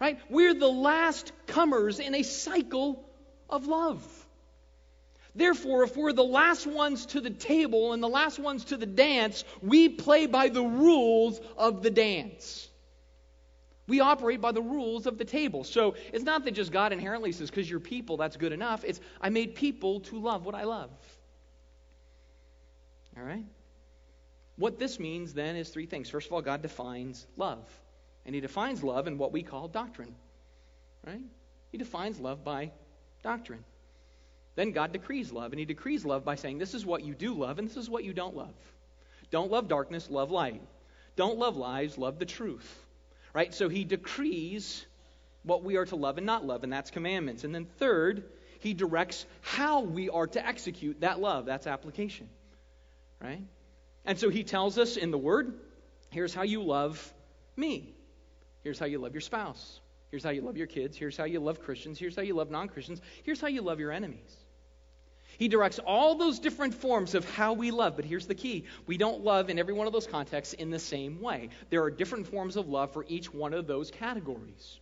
Right? We're the last comers in a cycle of love. Therefore, if we're the last ones to the table and the last ones to the dance, we play by the rules of the dance. We operate by the rules of the table. So it's not that just God inherently says, because you're people, that's good enough. It's, I made people to love what I love. All right? What this means then is three things. First of all, God defines love. And He defines love in what we call doctrine. Right? He defines love by doctrine. Then God decrees love, and He decrees love by saying, This is what you do love, and this is what you don't love. Don't love darkness, love light. Don't love lies, love the truth. Right? So He decrees what we are to love and not love, and that's commandments. And then third, He directs how we are to execute that love. That's application. Right? And so He tells us in the Word, here's how you love me. Here's how you love your spouse. Here's how you love your kids. Here's how you love Christians. Here's how you love non Christians. Here's how you love your enemies. He directs all those different forms of how we love. But here's the key we don't love in every one of those contexts in the same way. There are different forms of love for each one of those categories.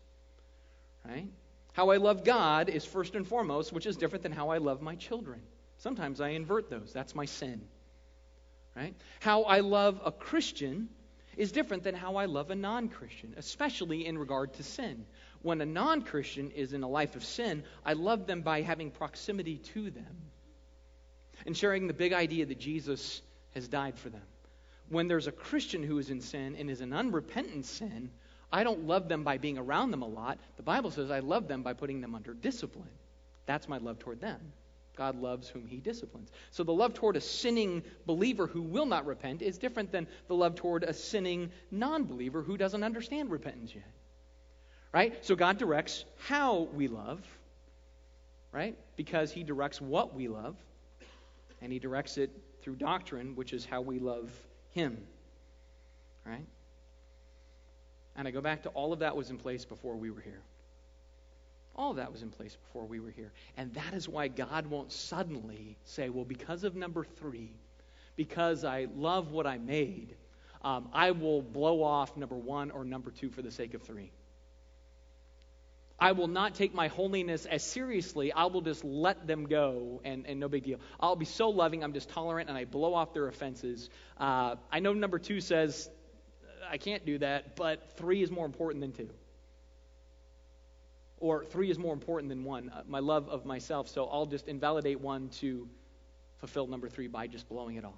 Right? How I love God is first and foremost, which is different than how I love my children. Sometimes I invert those. That's my sin. Right? How I love a Christian is different than how I love a non Christian, especially in regard to sin. When a non Christian is in a life of sin, I love them by having proximity to them and sharing the big idea that Jesus has died for them. When there's a Christian who is in sin and is an unrepentant sin, I don't love them by being around them a lot. The Bible says I love them by putting them under discipline. That's my love toward them. God loves whom he disciplines. So the love toward a sinning believer who will not repent is different than the love toward a sinning non believer who doesn't understand repentance yet. Right? So God directs how we love, right? Because he directs what we love, and he directs it through doctrine, which is how we love him. Right? And I go back to all of that was in place before we were here. All of that was in place before we were here. And that is why God won't suddenly say, well, because of number three, because I love what I made, um, I will blow off number one or number two for the sake of three. I will not take my holiness as seriously. I will just let them go and, and no big deal. I'll be so loving, I'm just tolerant, and I blow off their offenses. Uh, I know number two says, I can't do that, but three is more important than two or three is more important than one, uh, my love of myself, so I'll just invalidate one to fulfill number three by just blowing it off.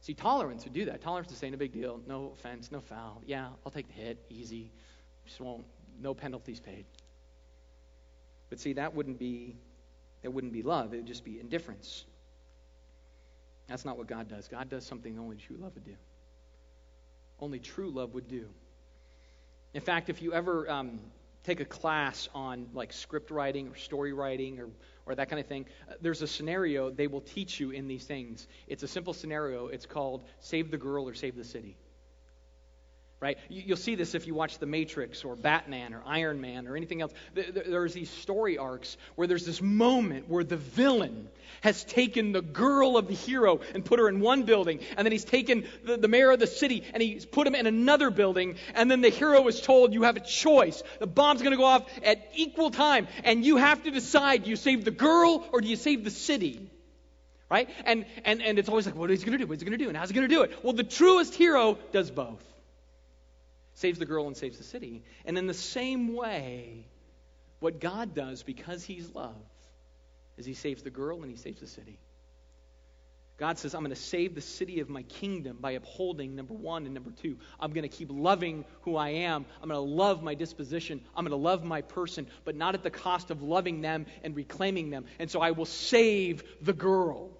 See, tolerance would do that. Tolerance is saying no big deal, no offense, no foul. Yeah, I'll take the hit, easy. Just won't, no penalties paid. But see, that wouldn't be that wouldn't be love. It would just be indifference. That's not what God does. God does something only true love would do. Only true love would do. In fact, if you ever um, take a class on like script writing or story writing or, or that kind of thing, uh, there's a scenario they will teach you in these things. It's a simple scenario. It's called Save the Girl or Save the City right? You'll see this if you watch The Matrix or Batman or Iron Man or anything else. There's these story arcs where there's this moment where the villain has taken the girl of the hero and put her in one building, and then he's taken the, the mayor of the city and he's put him in another building, and then the hero is told, You have a choice. The bomb's going to go off at equal time, and you have to decide do you save the girl or do you save the city? Right? And, and, and it's always like, what is he going to do? What's he going to do? And how's he going to do it? Well, the truest hero does both saves the girl and saves the city. And in the same way, what God does because He's love is He saves the girl and He saves the city. God says, I'm going to save the city of my kingdom by upholding number one and number two. I'm going to keep loving who I am. I'm going to love my disposition. I'm going to love my person, but not at the cost of loving them and reclaiming them. And so I will save the girl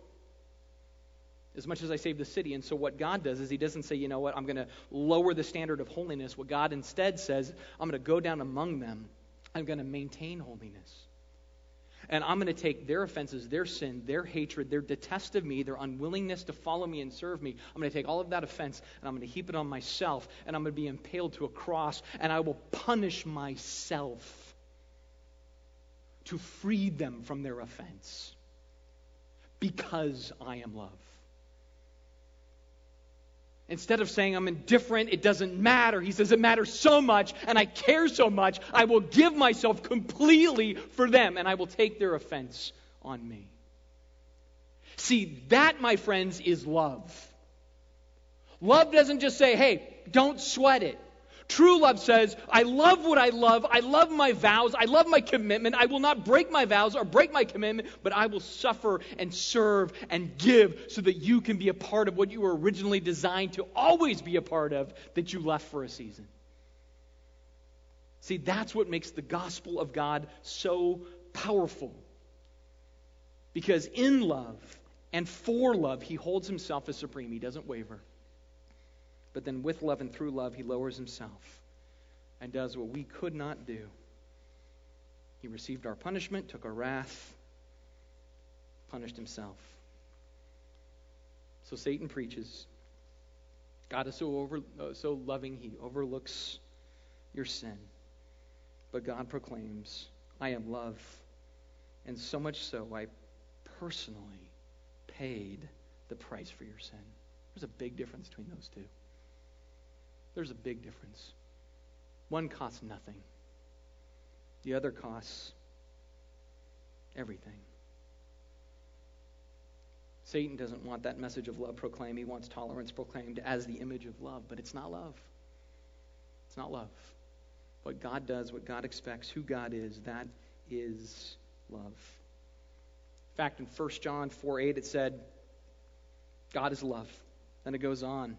as much as I save the city. And so, what God does is He doesn't say, you know what, I'm going to lower the standard of holiness. What God instead says, I'm going to go down among them, I'm going to maintain holiness. And I'm going to take their offenses, their sin, their hatred, their detest of me, their unwillingness to follow me and serve me. I'm going to take all of that offense and I'm going to heap it on myself and I'm going to be impaled to a cross and I will punish myself to free them from their offense because I am love. Instead of saying, I'm indifferent, it doesn't matter, he says, it matters so much, and I care so much, I will give myself completely for them, and I will take their offense on me. See, that, my friends, is love. Love doesn't just say, hey, don't sweat it. True love says, I love what I love. I love my vows. I love my commitment. I will not break my vows or break my commitment, but I will suffer and serve and give so that you can be a part of what you were originally designed to always be a part of that you left for a season. See, that's what makes the gospel of God so powerful. Because in love and for love, he holds himself as supreme, he doesn't waver. But then, with love and through love, he lowers himself and does what we could not do. He received our punishment, took our wrath, punished himself. So Satan preaches. God is so over, uh, so loving, he overlooks your sin. But God proclaims, I am love. And so much so, I personally paid the price for your sin. There's a big difference between those two. There's a big difference. One costs nothing, the other costs everything. Satan doesn't want that message of love proclaimed. He wants tolerance proclaimed as the image of love, but it's not love. It's not love. What God does, what God expects, who God is, that is love. In fact, in 1 John 4 8, it said, God is love. Then it goes on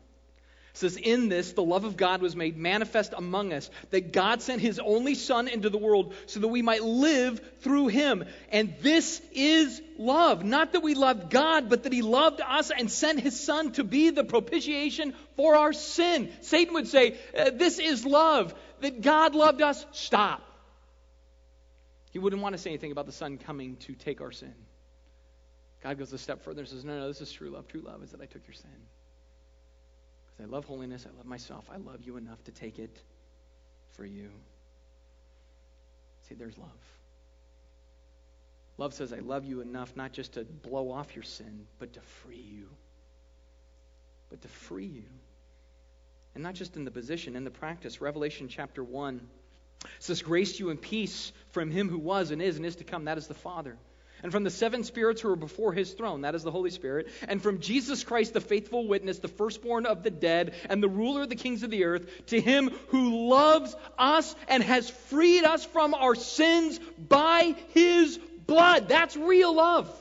says, In this, the love of God was made manifest among us, that God sent his only Son into the world so that we might live through him. And this is love. Not that we loved God, but that he loved us and sent his Son to be the propitiation for our sin. Satan would say, uh, This is love. That God loved us. Stop. He wouldn't want to say anything about the Son coming to take our sin. God goes a step further and says, No, no, this is true love. True love is that I took your sin. I love holiness. I love myself. I love you enough to take it for you. See, there's love. Love says, I love you enough not just to blow off your sin, but to free you. But to free you. And not just in the position, in the practice. Revelation chapter 1 says, Grace you and peace from him who was and is and is to come. That is the Father and from the seven spirits who are before his throne, that is the Holy Spirit, and from Jesus Christ, the faithful witness, the firstborn of the dead, and the ruler of the kings of the earth, to him who loves us and has freed us from our sins by his blood. That's real love.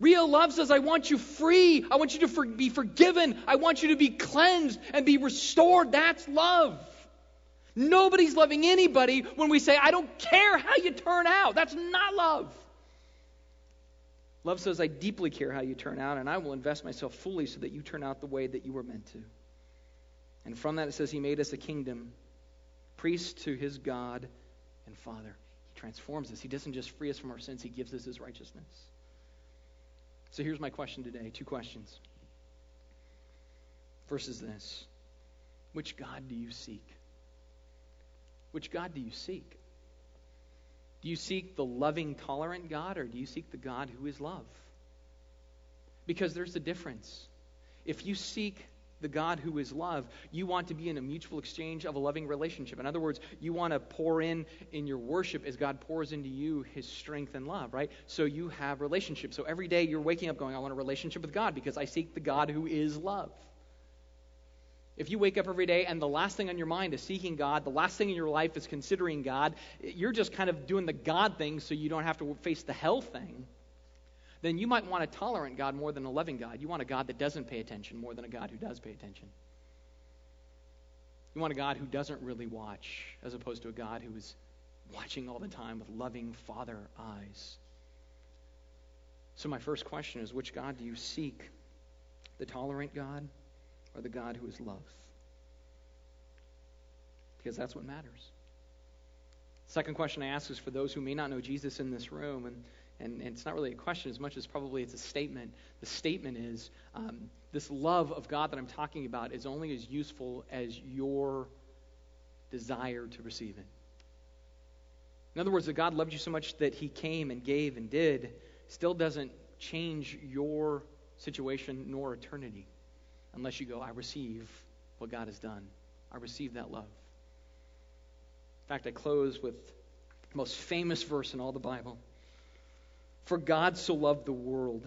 Real love says, I want you free. I want you to for- be forgiven. I want you to be cleansed and be restored. That's love. Nobody's loving anybody when we say, I don't care how you turn out. That's not love. Love says, I deeply care how you turn out, and I will invest myself fully so that you turn out the way that you were meant to. And from that, it says, He made us a kingdom, priests to His God and Father. He transforms us. He doesn't just free us from our sins, He gives us His righteousness. So here's my question today two questions. First is this Which God do you seek? Which God do you seek? Do you seek the loving, tolerant God, or do you seek the God who is love? Because there's a difference. If you seek the God who is love, you want to be in a mutual exchange of a loving relationship. In other words, you want to pour in in your worship as God pours into you his strength and love, right? So you have relationship. So every day you're waking up going, I want a relationship with God because I seek the God who is love. If you wake up every day and the last thing on your mind is seeking God, the last thing in your life is considering God, you're just kind of doing the God thing so you don't have to face the hell thing, then you might want a tolerant God more than a loving God. You want a God that doesn't pay attention more than a God who does pay attention. You want a God who doesn't really watch, as opposed to a God who is watching all the time with loving father eyes. So, my first question is which God do you seek? The tolerant God? Or the God who is love? Because that's what matters. Second question I ask is for those who may not know Jesus in this room, and, and, and it's not really a question as much as probably it's a statement. The statement is um, this love of God that I'm talking about is only as useful as your desire to receive it. In other words, that God loved you so much that he came and gave and did still doesn't change your situation nor eternity unless you go, I receive what God has done. I receive that love. In fact, I close with the most famous verse in all the Bible. For God so loved the world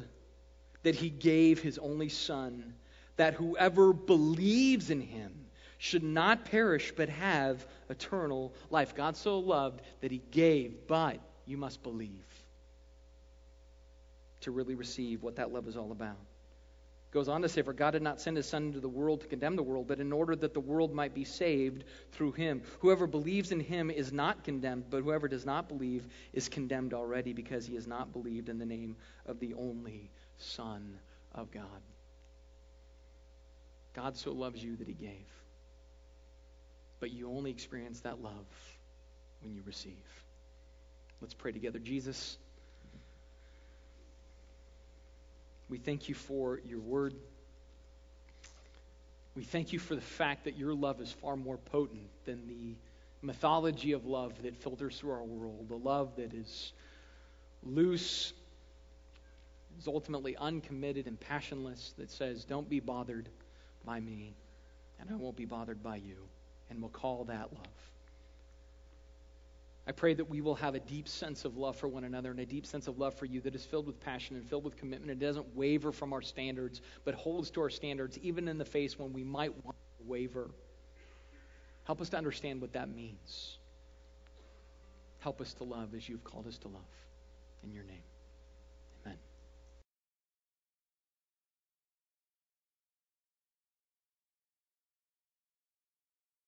that he gave his only Son, that whoever believes in him should not perish but have eternal life. God so loved that he gave, but you must believe to really receive what that love is all about. Goes on to say, For God did not send his Son into the world to condemn the world, but in order that the world might be saved through him. Whoever believes in him is not condemned, but whoever does not believe is condemned already because he has not believed in the name of the only Son of God. God so loves you that he gave. But you only experience that love when you receive. Let's pray together. Jesus. We thank you for your word. We thank you for the fact that your love is far more potent than the mythology of love that filters through our world, the love that is loose, is ultimately uncommitted and passionless, that says, Don't be bothered by me, and I won't be bothered by you. And we'll call that love. I pray that we will have a deep sense of love for one another and a deep sense of love for you that is filled with passion and filled with commitment. It doesn't waver from our standards, but holds to our standards even in the face when we might want to waver. Help us to understand what that means. Help us to love as you've called us to love. In your name.